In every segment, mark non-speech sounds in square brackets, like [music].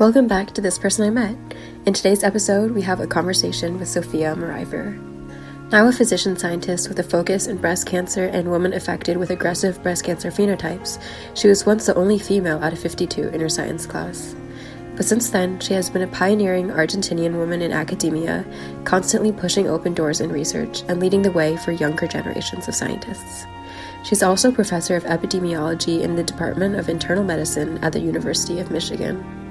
Welcome back to This Person I Met. In today's episode, we have a conversation with Sofia Merajver. Now a physician scientist with a focus in breast cancer and women affected with aggressive breast cancer phenotypes, she was once the only female out of 52 in her science class. But since then, she has been a pioneering Argentinian woman in academia, constantly pushing open doors in research and leading the way for younger generations of scientists. She's also professor of epidemiology in the Department of Internal Medicine at the University of Michigan.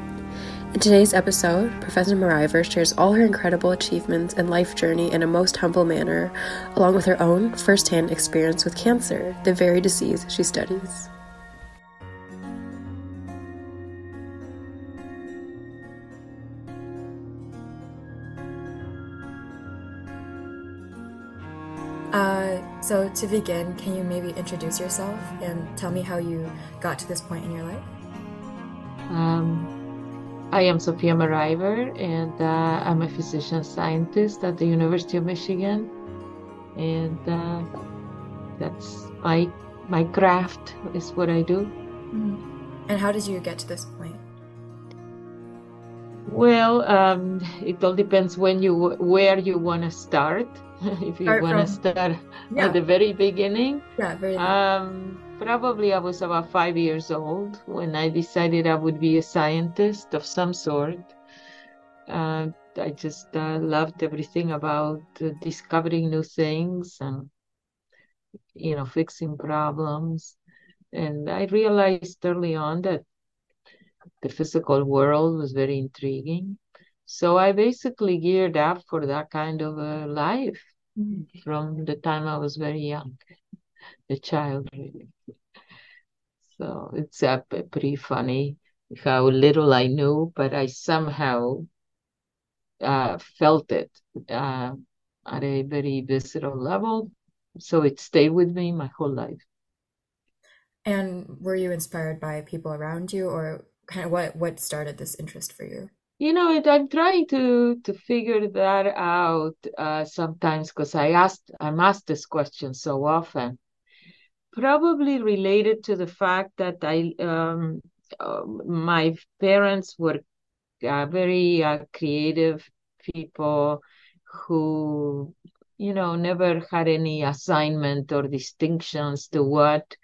In today's episode, Professor Merajver shares all her incredible achievements and life journey in a most humble manner, along with her own firsthand experience with cancer, the very disease she studies. Uh, so, to begin, can you maybe introduce yourself and tell me how you got to this point in your life? Um, I am Sofia Merajver, and uh, I'm a physician scientist at the University of Michigan, and uh, that's my my craft is what I do. Mm-hmm. And how did you get to this point? Well, um, it all depends when you where you want to start. [laughs] if you want to start yeah. at the very beginning, yeah, very. Um, Probably I was about five years old when I decided I would be a scientist of some sort. Uh, I just uh, loved everything about uh, discovering new things and, you know, fixing problems. And I realized early on that the physical world was very intriguing. So I basically geared up for that kind of a life mm-hmm. from the time I was very young a child really. So it's uh, pretty funny how little I knew, but I somehow uh, felt it uh, at a very visceral level. So it stayed with me my whole life. And were you inspired by people around you, or kind of what what started this interest for you? You know, it, I'm trying to to figure that out uh, sometimes because I asked I'm asked this question so often probably related to the fact that I um, uh, my parents were uh, very uh, creative people who you know never had any assignment or distinctions to what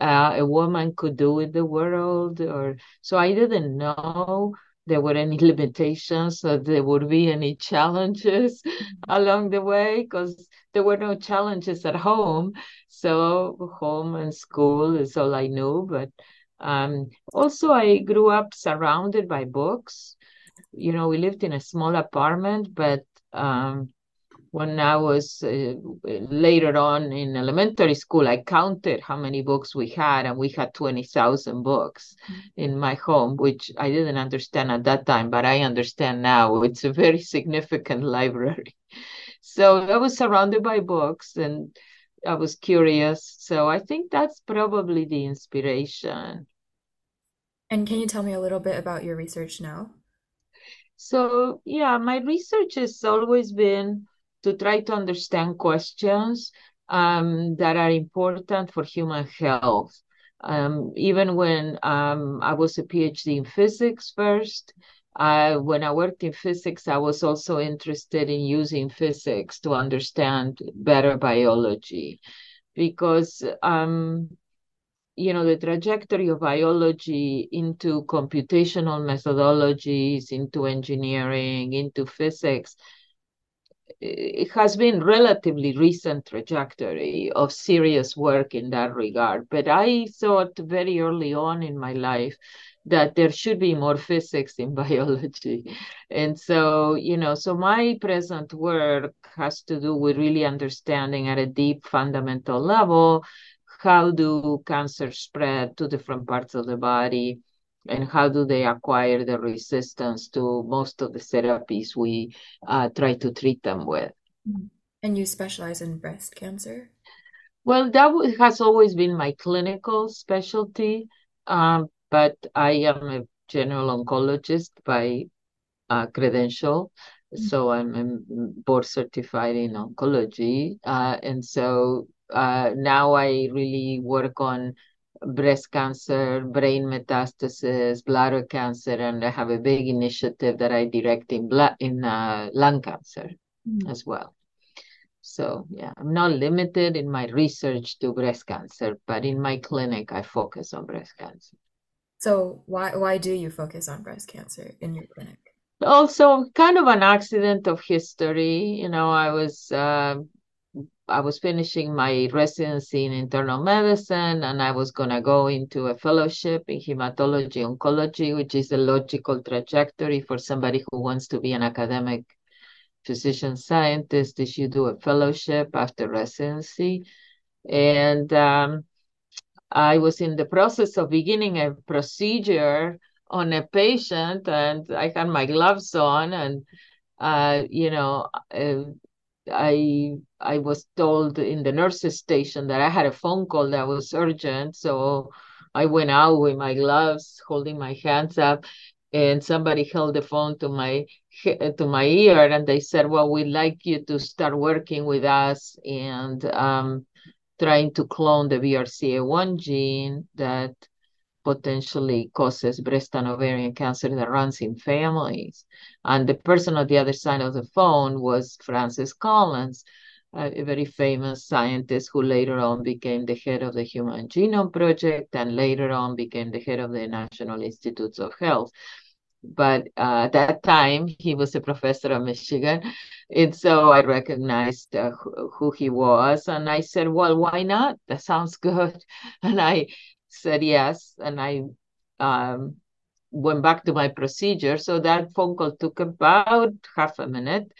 uh, a woman could do in the world or so i didn't know there were any limitations or there would be any challenges [laughs] along the way because there were no challenges at home. So home and school is all i knew but um, also i grew up surrounded by books. You know we lived in a small apartment but um, when I was uh, later on in elementary school, I counted how many books we had, and we had 20,000 books mm-hmm. in my home, which I didn't understand at that time, but I understand now. It's a very significant [laughs] library. So I was surrounded by books and I was curious. So I think that's probably the inspiration. And can you tell me a little bit about your research now? So, yeah, my research has always been to try to understand questions um, that are important for human health. Um, even when um, I was a PhD in physics first, when I worked in physics, I was also interested in using physics to understand better biology because um, you know the trajectory of biology into computational methodologies into engineering into physics it has been relatively recent trajectory of serious work in that regard. But I thought very early on in my life that there should be more physics in [laughs] biology. And so, you know, so my present work has to do with really understanding at a deep fundamental level how do cancer spread to different parts of the body and how do they acquire the resistance to most of the therapies we uh, try to treat them with. Mm-hmm. And you specialize in breast cancer? Well, that has always been my clinical specialty, um, but I am a general oncologist by uh, credential. Mm-hmm. So I'm, I'm, board certified in oncology. Uh, and so uh, now I really work on breast cancer, brain metastasis, bladder cancer, and I have a big initiative that I direct in blood in uh, lung cancer mm. as well. So yeah, I'm not limited in my research to breast cancer, but in my clinic I focus on breast cancer. So why why do you focus on breast cancer in your clinic? Also, kind of an accident of history. You know, I was uh, I was finishing my residency in internal medicine and I was going to go into a fellowship in hematology oncology, which is a logical trajectory for somebody who wants to be an academic physician scientist is you do a fellowship after residency. And um, I was in the process of beginning a procedure on a patient and I had my gloves on and uh, you know, uh, I I was told in the nurses station that I had a phone call that was urgent, so I went out with my gloves, holding my hands up, and somebody held the phone to my to my ear, and they said, "Well, we'd like you to start working with us and um, trying to clone the BRCA1 gene that." Potentially causes breast and ovarian cancer that runs in families. And the person on the other side of the phone was Francis Collins, a very famous scientist who later on became the head of the Human Genome Project and later on became the head of the National Institutes of Health. But uh, at that time, he was a professor at Michigan. And so I recognized uh, who he was. And I said, well, why not? That sounds [laughs] good. And I said yes, and I um, went back to my procedure. So that phone call took about half a minute.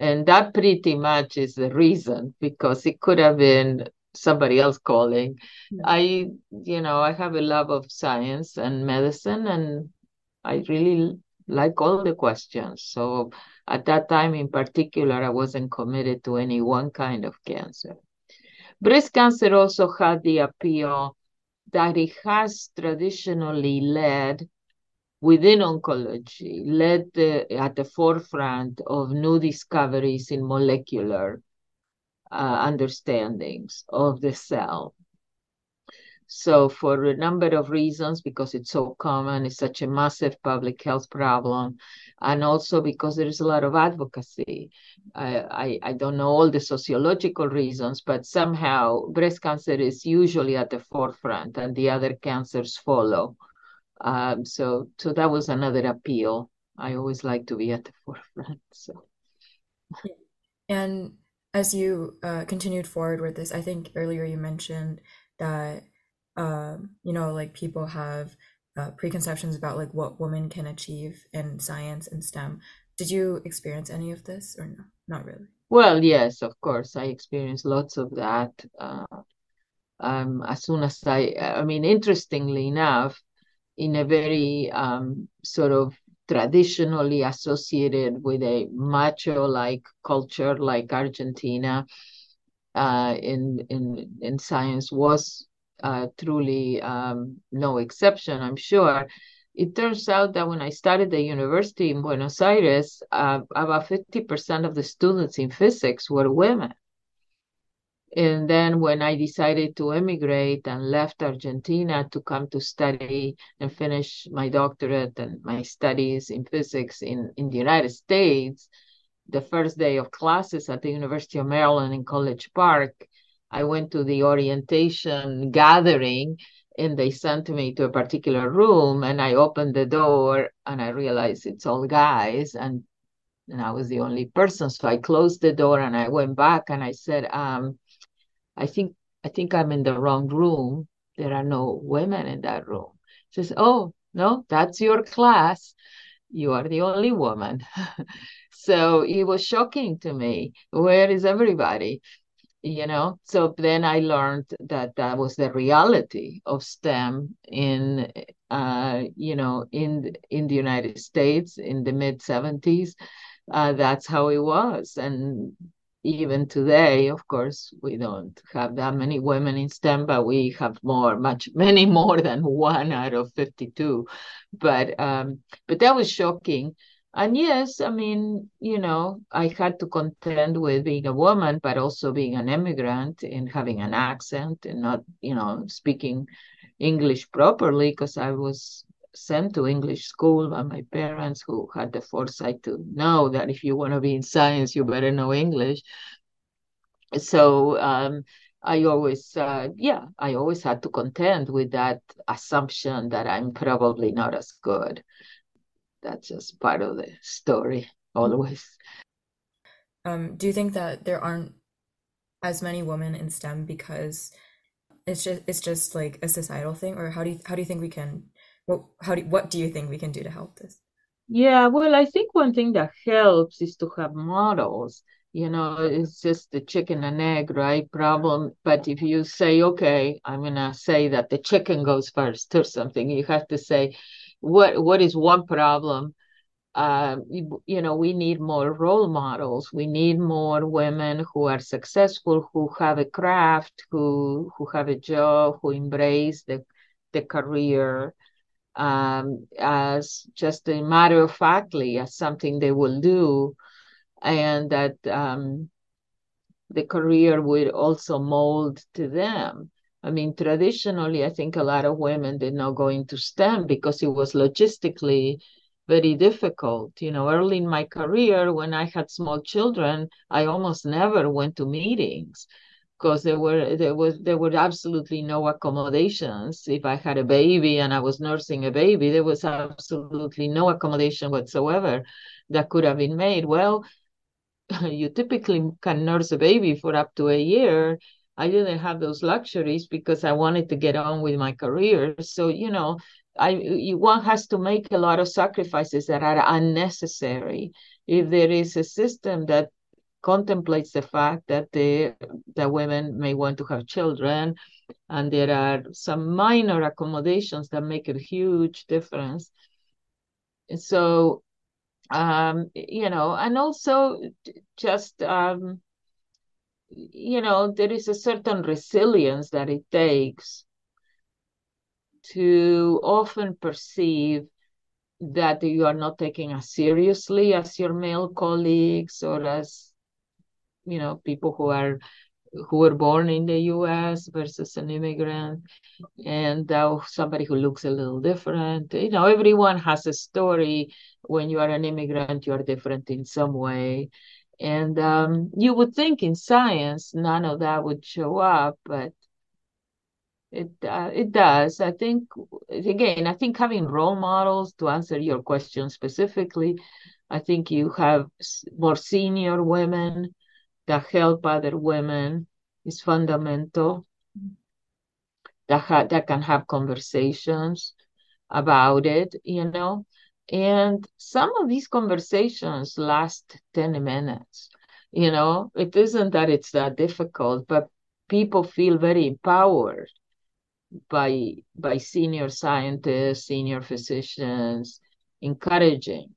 And that pretty much is the reason because it could have been somebody else calling. Yeah. I, you know, I have a love of science and medicine, and I really like all the questions. So at that time in particular, I wasn't committed to any one kind of cancer. Breast cancer also had the appeal that it has traditionally led within oncology, led the, at the forefront of new discoveries in molecular uh, understandings of the cell. So, for a number of reasons, because it's so common, it's such a massive public health problem, and also because there is a lot of advocacy. I, I, I don't know all the sociological reasons, but somehow breast cancer is usually at the forefront, and the other cancers follow. Um, so, so that was another appeal. I always like to be at the forefront. So, and as you uh, continued forward with this, I think earlier you mentioned that um, you know, like people have uh, preconceptions about like what women can achieve in science and STEM. Did you experience any of this or no? Not really. Well, yes, of course, I experienced lots of that. Uh, um, as soon as I, I mean, interestingly enough, in a very um, sort of traditionally associated with a macho-like culture like Argentina uh, in in in science was uh, truly um, no exception, I'm sure. It turns out that when I started the university in Buenos Aires, uh, about 50% of the students in physics were women. And then when I decided to emigrate and left Argentina to come to study and finish my doctorate and my studies in physics in, in the United States, the first day of classes at the University of Maryland in College Park, I went to the orientation gathering and they sent me to a particular room and I opened the door and I realized it's all guys and and I was the only person. So I closed the door and I went back and I said, um, I think I think I'm in the wrong room. There are no women in that room. She says, Oh, no, that's your class. You are the only woman. [laughs] so it was shocking to me. Where is everybody? You know? So then i learned that that was the reality of stem in uh, you know in in the united states in the mid 70s uh, that's how it was. And even today of course we don't have that many women in stem but we have more much [laughs] many more than one out of 52 but um but that was shocking and yes, I mean, you know, I had to contend with being a woman, but also being an immigrant and having an accent and not, you know, speaking English properly because I was sent to English school by my parents who had the foresight to know that if you want to be in science, you better know English. So um, I always, uh, yeah, I always had to contend with that assumption that I'm probably not as good. That's just part of the story, always. Um, do you think that there aren't as many women in STEM because it's just it's just like a societal thing, or how do you how do you think we can what how do what do you think we can do to help this? Yeah, well, I think one thing that helps is to have models. You know, it's just the chicken and egg, right? Problem. But if you say, okay, I'm gonna say that the chicken goes first or something, you have to say, what what is one problem? Uh, you, you know, we need more role models. We need more women who are successful, who have a craft, who who have a job, who embrace the the career um, as just a matter of factly as something they will do, and that um, the career would also mold to them. I mean, traditionally, I think a lot of women did not go into STEM because it was logistically very difficult. You know, early in my career, when I had small children, I almost never went to meetings because there were there was there were absolutely no accommodations. If I had a baby and I was nursing a baby, there was absolutely no accommodation whatsoever that could have been made. Well, [laughs] you typically can nurse a baby for up to a year. I didn't have those luxuries because I wanted to get on with my career. So, you know, I you, one has to make a lot of sacrifices that are unnecessary. If there is a system that contemplates the fact that the the women may want to have children, and there are some minor accommodations that make a huge difference. So, um, you know, and also just um, you know, there is a certain resilience that it takes to often perceive that you are not taken as seriously as your male colleagues or as you know people who are who were born in the U.S. versus an immigrant, and uh, somebody who looks a little different. You know, everyone has a story. When you are an immigrant, you are different in some way, and um, you would think in science none of that would show up, but it uh, it does. I think again, I think having role models to answer your question specifically. I think you have more senior women that help other women is fundamental. That, ha- that can have conversations about it, you know. And some of these conversations last 10 minutes. You know, it isn't that it's that difficult, but people feel very empowered by by senior scientists, senior physicians, encouraging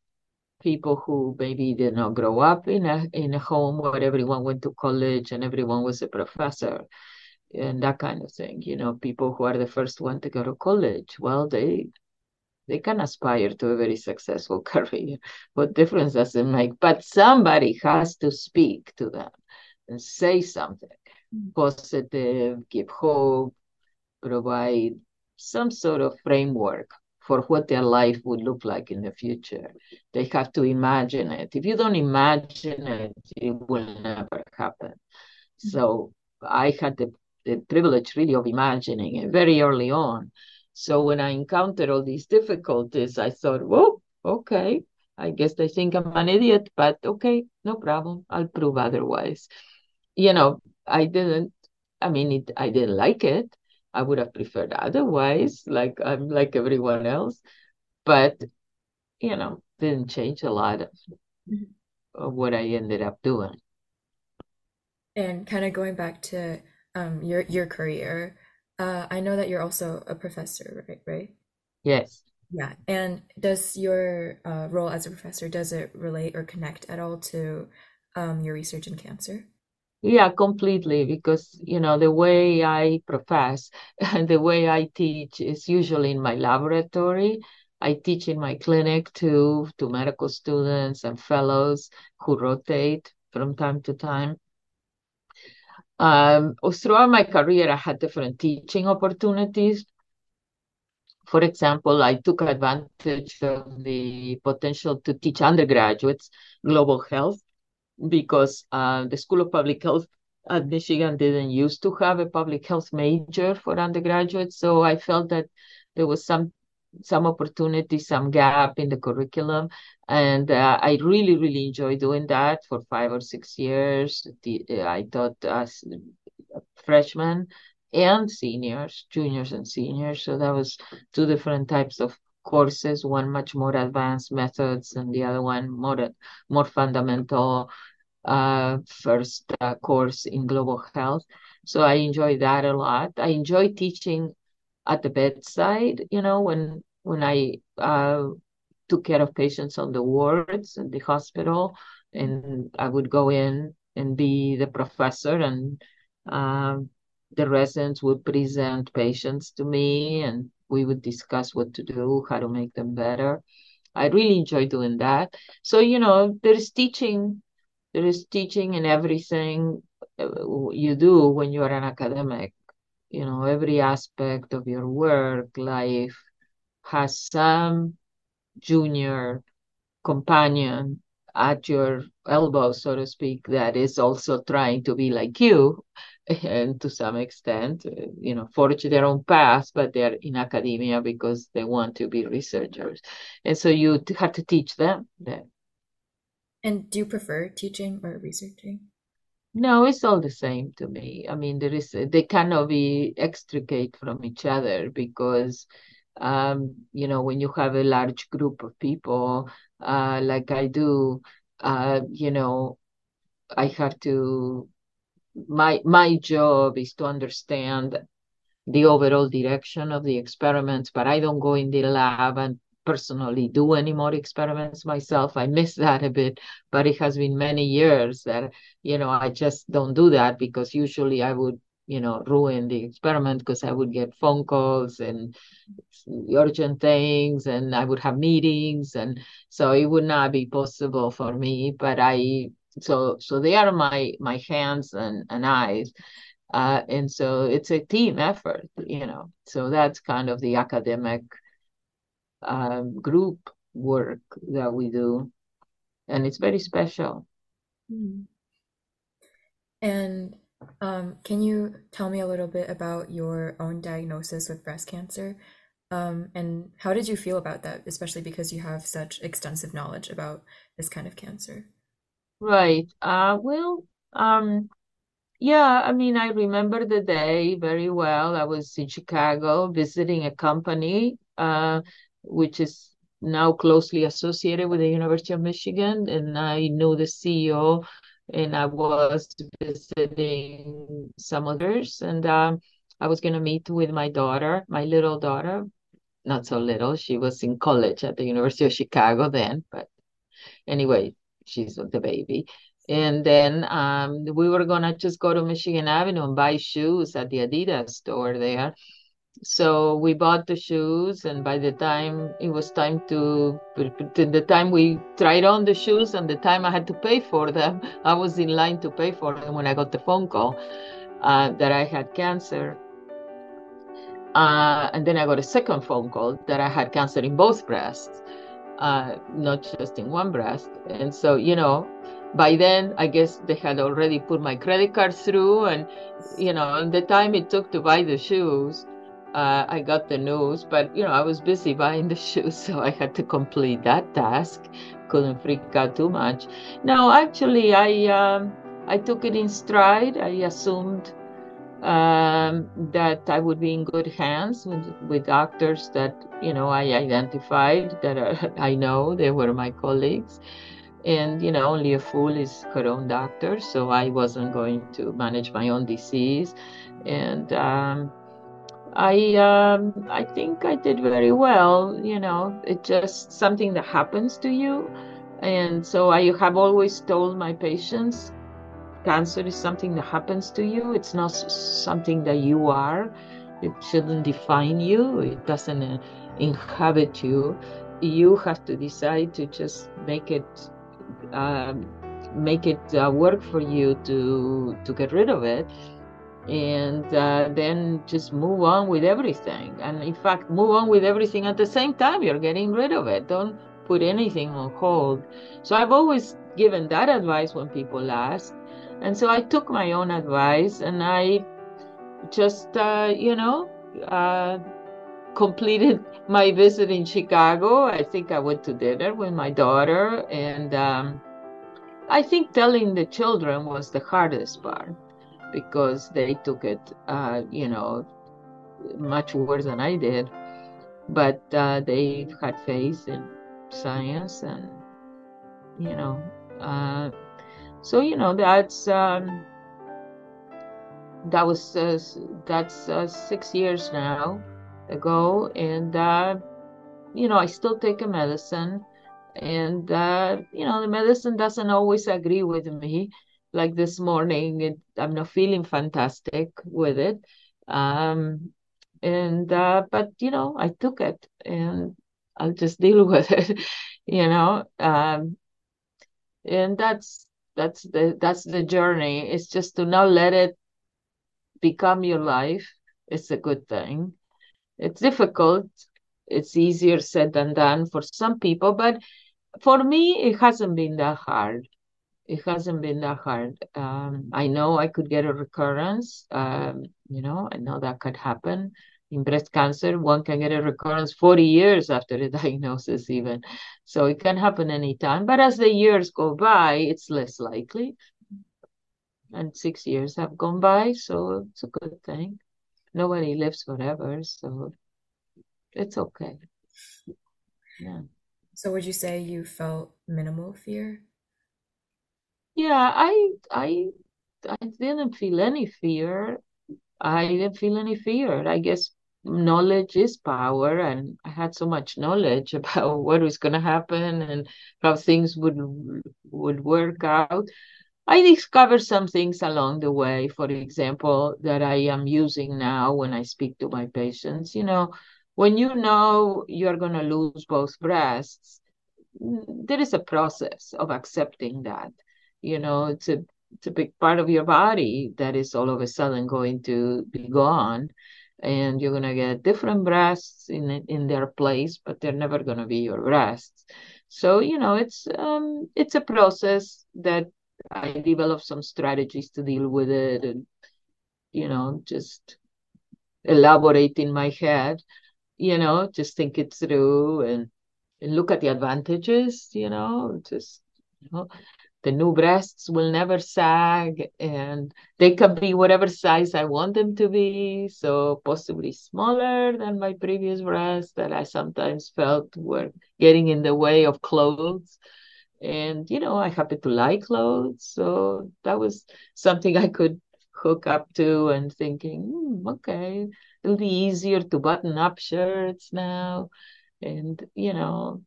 people who maybe did not grow up in a in a home where everyone went to college and everyone was a professor and that kind of thing you know people who are the first one to go to college well they they can aspire to a very successful [laughs] career what difference does it make but somebody has to speak to them and say something mm. positive give hope provide some sort of framework for what their life would look like in the future. They have to imagine it. If you don't imagine it, it will never happen. So I had the, the privilege really of imagining it very early on. So when I encountered all these difficulties, I thought, whoa, okay, I guess they think I'm an idiot, but okay, no problem. I'll prove otherwise. You know, I didn't, I mean, it, I didn't like it. I would have preferred otherwise, like I'm like everyone else. But, you know, didn't change a lot of, of what I ended up doing. And kind of going back to um, your your career, uh, I know that you're also a professor, right? Right? Yes. Yeah. And does your uh, role as a professor does it relate or connect at all to um, your research in cancer? Yeah, completely. Because, you know, the way I profess and [laughs] the way I teach is usually in my laboratory. I teach in my clinic too to medical students and fellows who rotate from time to time. Um, throughout my career, I had different teaching opportunities. For example, I took advantage of the potential to teach undergraduates global health because uh, the School of Public Health at Michigan didn't used to have a public health major for undergraduates. So I felt that there was some some opportunity, some gap in the curriculum. And uh, I really, really enjoyed doing that for five or six years. The, I taught as freshmen and seniors, juniors and seniors. So that was two different types of courses, one much more advanced methods and the other one more, more fundamental uh, first uh, course in global health. So I enjoy that a lot. I enjoy teaching at the bedside, you know, when when I uh, took care of patients on the wards in the hospital, and I would go in and be the professor, and um, the residents would present patients to me, and we would discuss what to do, how to make them better. I really enjoy doing that. So, you know, there's teaching there is teaching in everything uh, you do when you are an academic. You know, every aspect of your work life has some junior companion at your elbow, so to speak, that is also trying to be like you, [laughs] and to some extent, uh, you know, forge their own path, but they're in academia because they want to be researchers, and so you have to teach them that. And do you prefer teaching or researching? No, it's all the same to me. I mean, there is they cannot be extricate from each other because, um, you know, when you have a large group of people, uh, like I do, uh, you know, I have to. My my job is to understand the overall direction of the experiments, but I don't go in the lab and personally do any more experiments myself. I miss that a bit, but it has been many years that, you know, I just don't do that because usually I would, you know, ruin the experiment because I would get phone calls and urgent things and I would have meetings. And so it would not be possible for me, but I, so, so they are my, my hands and, and eyes. Uh, and so it's a team effort, you know. So that's kind of the academic um, group work that we do, and it's very special. Hmm. And um, can you tell me a little bit about your own diagnosis with breast cancer? Um, and how did you feel about that, especially because you have such extensive knowledge about this kind of cancer? Right. Uh, well, um, yeah, I mean, I remember the day very well. I was in Chicago visiting a company uh, which is now closely associated with the University of Michigan. And I knew the CEO and I was visiting some others. And um, I was going to meet with my daughter, my little daughter, not so little. She was in college at the University of Chicago then, but anyway, she's the baby. And then um, we were going to just go to Michigan Avenue and buy shoes at the Adidas store there so we bought the shoes and by the time it was time to the time we tried on the shoes and the time i had to pay for them i was in line to pay for them when i got the phone call uh, that i had cancer. Uh, and then i got a second phone call that i had cancer in both breasts uh, not just in one breast. And so you know by then i guess they had already put my credit card through and you know and the time it took to buy the shoes uh, I got the news, but you know, I was busy buying the [laughs] shoes, so I had to complete that task. Couldn't freak out too much. No, actually, I um, I took it in stride. I assumed um, that I would be in good hands with, with doctors that you know I identified that are, [laughs] I know they were my colleagues, and you know only a fool is her own doctor, so I wasn't going to manage my own disease, and um, I um, I think I did very well. You know, it's just something that happens to you, and so I have always told my patients, cancer is something that happens to you. It's not something that you are. It shouldn't define you. It doesn't uh, inhabit you, you have to decide to just make it um, make it uh, work for you to to get rid of it and uh, then just move on with everything. And in fact move on with everything at the same time you're getting rid of it. Don't put anything on hold. So i've always given that advice when people ask. And so i took my own advice and i just uh, you know uh, completed [laughs] my visit in chicago. I think i went to dinner with my daughter and um, I think telling the children was the hardest part because they took it, uh, you know, much worse than I did. But uh, they had faith in science, and you know, uh, so you know that's um, that was uh, that's uh, six years now ago, and uh, you know I still take a medicine. And you know the medicine doesn't always agree with me like this morning it, i'm not feeling fantastic with it. Um, and uh, but you know i took it and i'll just [laughs] deal with it you know? Um, and that's that's the that's the journey. It's just to not let it become your life it's a good thing. It's difficult. It's easier said than done for some people but for me, it hasn't been that hard. It hasn't been that hard. Um, I know I could get a recurrence. Um, you know, I know that could happen in breast cancer. One can get a recurrence 40 years after the [laughs] diagnosis, even. So it can happen anytime. But as the years go by, it's less likely. And six years have gone by, so it's a good thing. Nobody lives forever, so it's okay. Yeah. So would you say you felt minimal fear? Yeah, I I I didn't feel any fear. I didn't feel any fear. I guess knowledge is power, and I had so much knowledge [laughs] about what was going to happen and how things would would work out. I discovered some things along the way, for example, that I am using now when I speak to my patients. You know, when you know you're going to lose both breasts, there is a process of accepting that. You know, it's a it's a big part of your body that is all of a sudden going to be gone. And you're going to get different breasts in in their place but they're never going to be your breasts. So you know it's um it's a process that i developed some strategies to deal with it and you know just elaborate in my head you know, just think it through and, and look at the advantages, you know, just, you know, the new breasts will never sag and they can be whatever size I want them to be. So possibly smaller than my previous breasts that I sometimes felt were getting in the way of clothes. And, you know, I happen to like clothes. So that was something I could hook up to and thinking, hmm, okay, it'll be easier to button up shirts now. And, you know,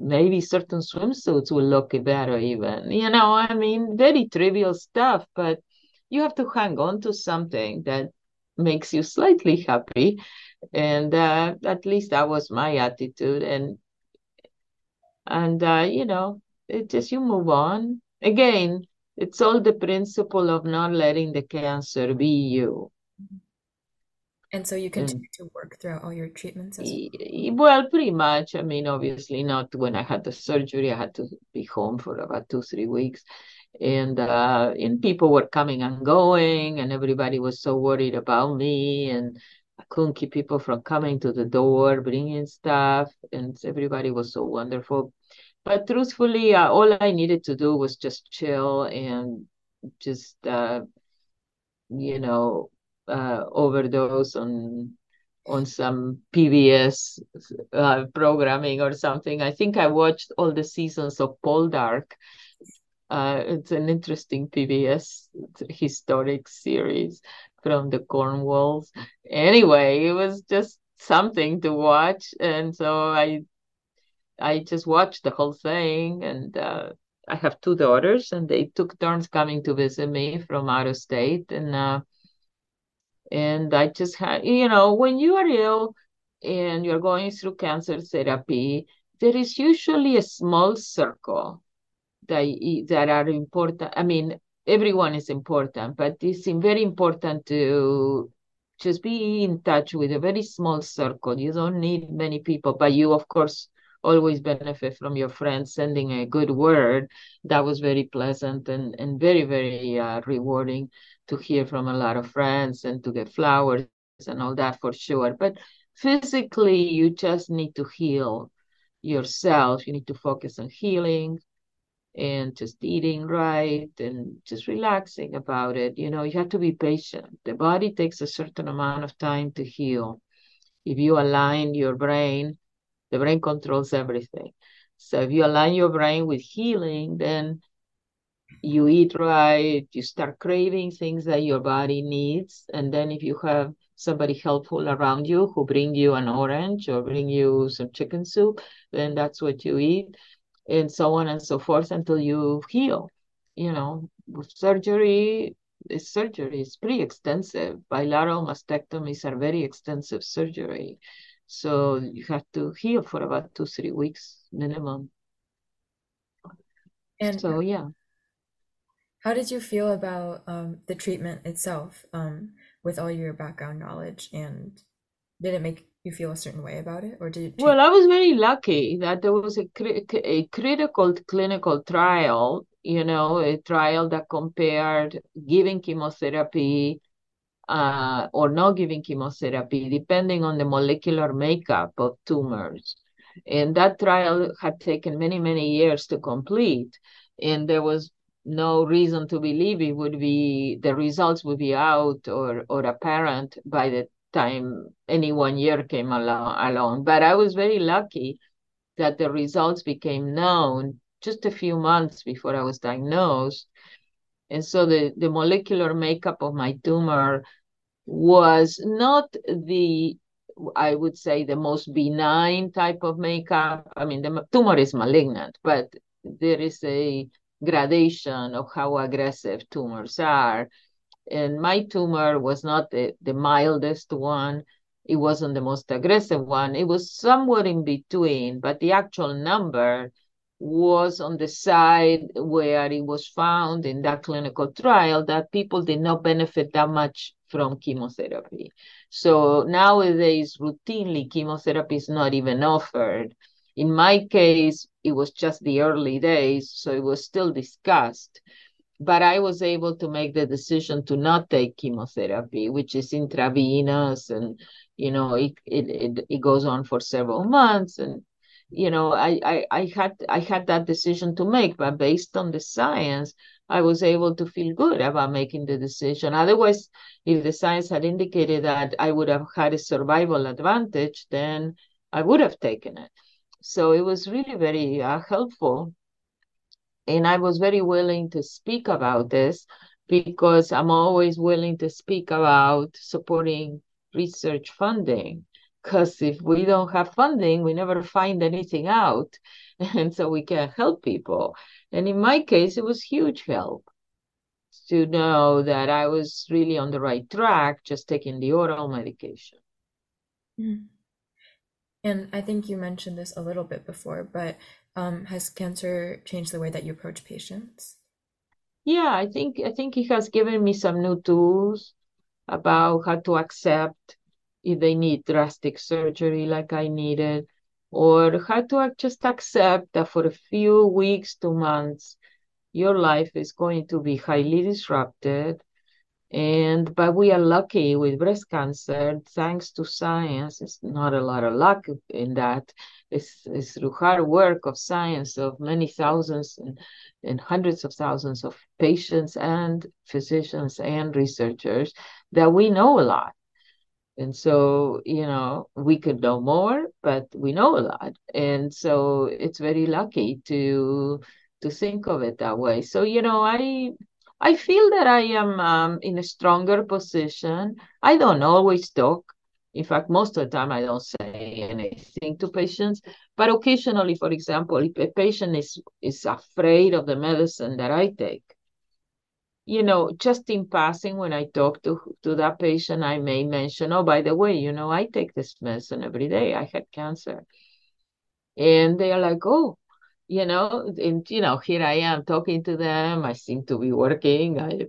maybe certain swimsuits will look better even. You know, I mean, very trivial stuff, but you have to hang on to something that makes you slightly happy. And uh, at least that was my attitude. And, and uh, you know, it just, you move on. Again, it's all the principle of not letting the cancer be you. And so you continue mm. to work throughout all your treatments as well? Well, pretty much. I mean, obviously not when I had the surgery. I had to be home for about two, three weeks. And uh, and people were coming and going, and everybody was so worried about me, and I couldn't keep people from coming to the door, bringing stuff, and everybody was so wonderful. But truthfully, uh, all I needed to do was just chill and just, uh, you know, uh, overdose on on some PBS uh, programming or something. I think I watched all the seasons of Poldark. Uh, it's an interesting PBS historic series from the Cornwalls. Anyway, it was just something to watch, and so I I just watched the whole thing. And uh, I have two daughters, and they took turns coming to visit me from out of state, and uh, and I just had, you know, when you are ill, and you're going through cancer therapy, there is usually a small circle that, that are important. I mean, everyone is important, but it's very important to just be in touch with a very small circle. You don't need many people, but you, of course, always benefit from your friends sending a good word. That was very pleasant and, and very, very uh, rewarding to hear from a lot of friends and to get flowers and all that for sure. But physically, you just need to heal yourself. You need to focus on healing and just eating right and just relaxing about it. You know, you have to be patient. The body takes a certain amount of time to heal. If you align your brain, the brain controls everything. So if you align your brain with healing, then you eat right, you start craving things that your body needs. And then if you have somebody helpful around you who bring you an orange or bring you some chicken soup, then that's what you eat and so on and so forth until you heal. You know, with surgery, surgery is pretty extensive. Bilateral mastectomies are very extensive surgery. So you have to heal for about two, three weeks minimum. And so, yeah. How did you feel about um, the treatment itself um, with all your background knowledge? And did it make you feel a certain way about it or did it well i was very lucky that there was a, a critical clinical trial you know a trial that compared giving chemotherapy uh, or not giving chemotherapy depending on the molecular makeup of tumors and that trial had taken many many years to complete and there was no reason to believe it would be the results would be out or or apparent by the time any one year came along, along. But I was very lucky that the results became known just a few months before I was diagnosed. And so the, the molecular makeup of my tumor was not the, I would say, the most benign type of makeup. I mean, the tumor is malignant, but there is a gradation of how aggressive tumors are. And my tumor was not the, the mildest one. It wasn't the most aggressive one. It was somewhere in between but the actual number was on the side where it was found in that clinical trial that people did not benefit that much from chemotherapy. So nowadays routinely chemotherapy is not even offered in my case it was just the early days so it was still discussed but I was able to make the decision to not take chemotherapy, which is intravenous, and you know it it it, it goes on for several months, and you know I, I I had I had that decision to make, but based on the science, I was able to feel good about making the decision. Otherwise, if the science had indicated that I would have had a survival advantage, then I would have taken it. So it was really very uh, helpful and I was very willing to speak about this because I'm always willing to speak about supporting research funding. Because if we don't have funding, we never find anything out. [laughs] And so we can't help people. And in my case, it was huge help to know that I was really on the right track, just taking the oral medication. Mm. And I think you mentioned this a little bit before, but um, has cancer changed the way that you approach patients? Yeah, I think I think it has given me some new tools about how to accept if they need drastic surgery like I needed, or how to just accept that for a few weeks to months, your life is going to be highly disrupted and but we are lucky with breast cancer, thanks to science. It's not a lot of luck in that. It's, it's through hard work of science of many thousands and, and hundreds of thousands of patients and physicians and researchers that we know a lot. And so, you know, we could know more, but we know a lot. And so it's very lucky to to think of it that way. So, you know, I I feel that I am um, in a stronger position. I don't always talk. In fact, most of the time I don't say anything to patients. But occasionally, for example, if a patient is is afraid of the medicine that I take, you know, just in passing, when I talk to to that patient, I may mention, oh, by the way, you know, I take this medicine every day. I had cancer, and they are like, oh, you know, and you know, here I am talking to them. I seem to be working. I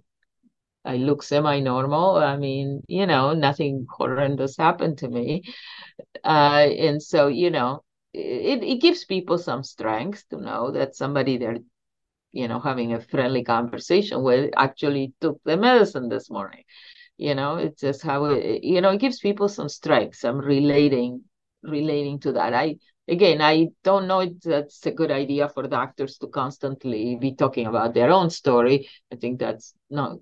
I look semi-normal. I mean, you know, nothing horrendous happened to me, uh, and so you know, it it gives people some strength to know that somebody they're you know, having a friendly conversation with actually took the medicine this morning. You know, it's just how it, you know, it gives people some strength, some relating, relating to that. I, again, I don't know if that's a good idea for doctors to constantly be talking about their own story. I think that's not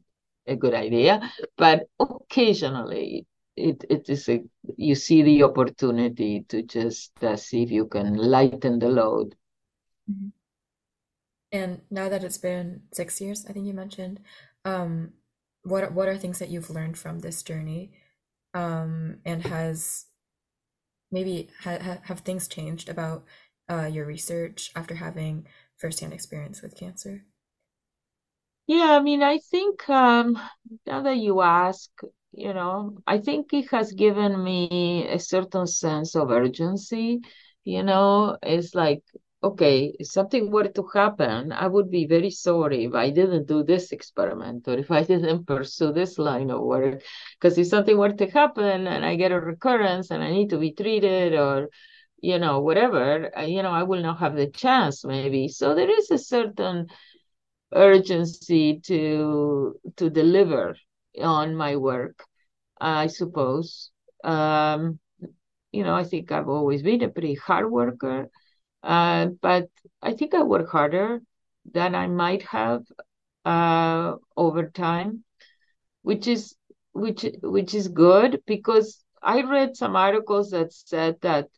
a good idea, but occasionally it, it is a, you see the opportunity to just uh, see if you can lighten the load. Mm-hmm. And now that it's been six years, I think you mentioned, um, what what are things that you've learned from this journey, um, and has maybe ha- ha- have things changed about uh, your research after having firsthand experience with cancer? Yeah, I mean, I think um, now that you ask, you know, I think it has given me a certain sense of urgency. You know, it's like okay, if something were to happen, I would be very sorry if I didn't do this experiment or if I [laughs] didn't pursue this line of work. Because if something were to happen and I get a recurrence and I need to be treated or, you know, whatever, you know, I will not have the chance maybe. So there is a certain urgency to to deliver on my work, I suppose. Um, you know, I think I've always been a pretty hard worker uh, but I think I work harder than I might have uh, over time, which is which which is good because I read some articles that said that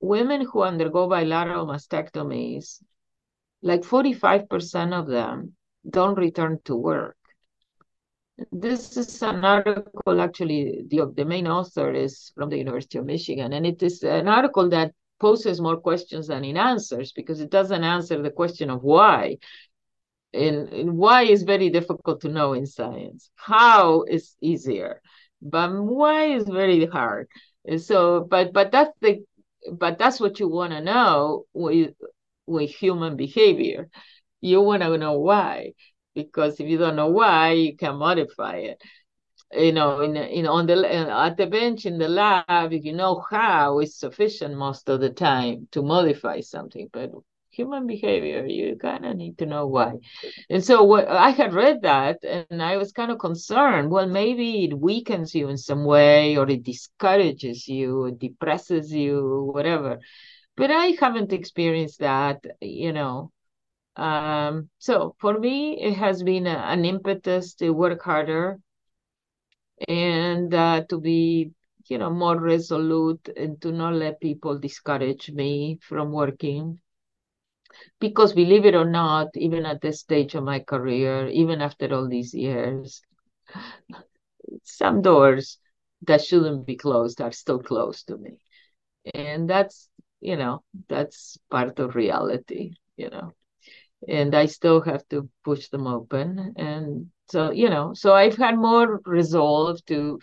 women who undergo bilateral mastectomies, like 45% of them don't return to work. This is an article, actually, the, the main author is from the University of Michigan, and it is an article that poses more questions than it answers because it doesn't answer the question of why. And, and why is very difficult to know in science. How is easier, but why is very hard. And so, but but that's the but that's what you want to know with with human behavior. You want to know why because if you don't know why, you can modify it you know, in, in on the at the bench in the lab, if you know how, it's sufficient most of the time to modify something. But human behavior, you kind of need to know why. And so what I had read that, and I was kind of concerned. Well, maybe it weakens you in some way, or it discourages you, it depresses you, whatever. But I haven't experienced that, you know. Um, so for me, it has been a, an impetus to work harder and uh, to be you know more resolute and to not let people discourage me from working. Because believe it or not even at this stage of my career even after all these years some doors that shouldn't be closed are still closed to me. And that's you know that's part of reality you know. And i still have to push them open and so, you know, so I've had more resolve to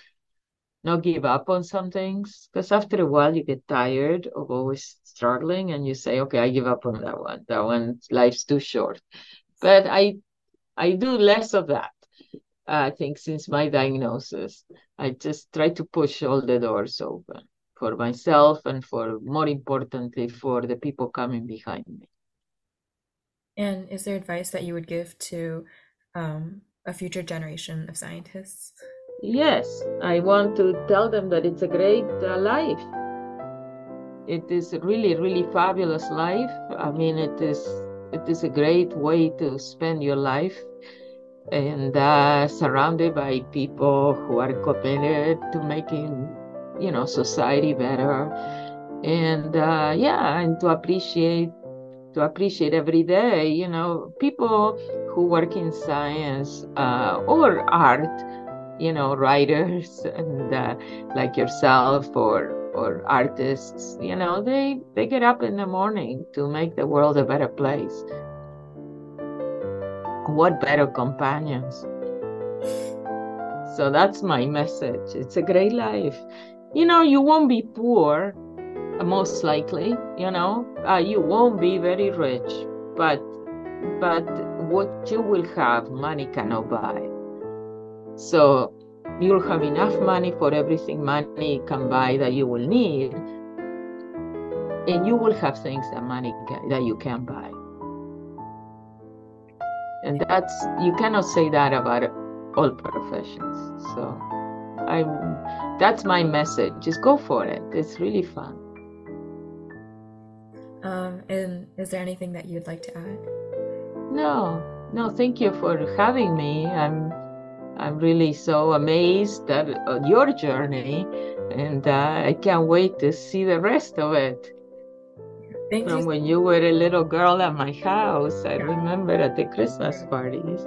not give up on some things because after a while you get tired of always struggling and you say, okay, I give up on that one. That one, life's too short. But I, I do less of that. I think since my diagnosis, I just try to push all the doors open for myself and for more importantly for the people coming behind me. And is there advice that you would give to um, a future generation of scientists? Yes, I want to tell them that it's a great uh, life. It is really, really fabulous life. I mean, it is it is a great way to spend your life and uh, surrounded by people who are committed to making, you know, society better. And uh, yeah, and to appreciate to appreciate every day. You know, people who work in science uh, or art, you know, [laughs] writers and uh, like yourself or or artists, you know, they they get up in the morning to make the world a better place. what better companions? So that's my message. It's a great life. You know, you won't be poor, most likely. You know, uh, you won't be very rich, but but what you will have, money cannot buy. So you'll have enough money for everything money can buy that you will need, and you will have things that money can, that you can buy. And that's you cannot say that about all professions. So I'm that's my message. Just go for it. It's really fun. And is there anything that you'd like to add? No, no. Thank you for having me. I'm I'm really so amazed at your journey, and uh, I can't wait to see the rest of it. Thank From you. when you were a little girl at my house, I remember at the Christmas parties.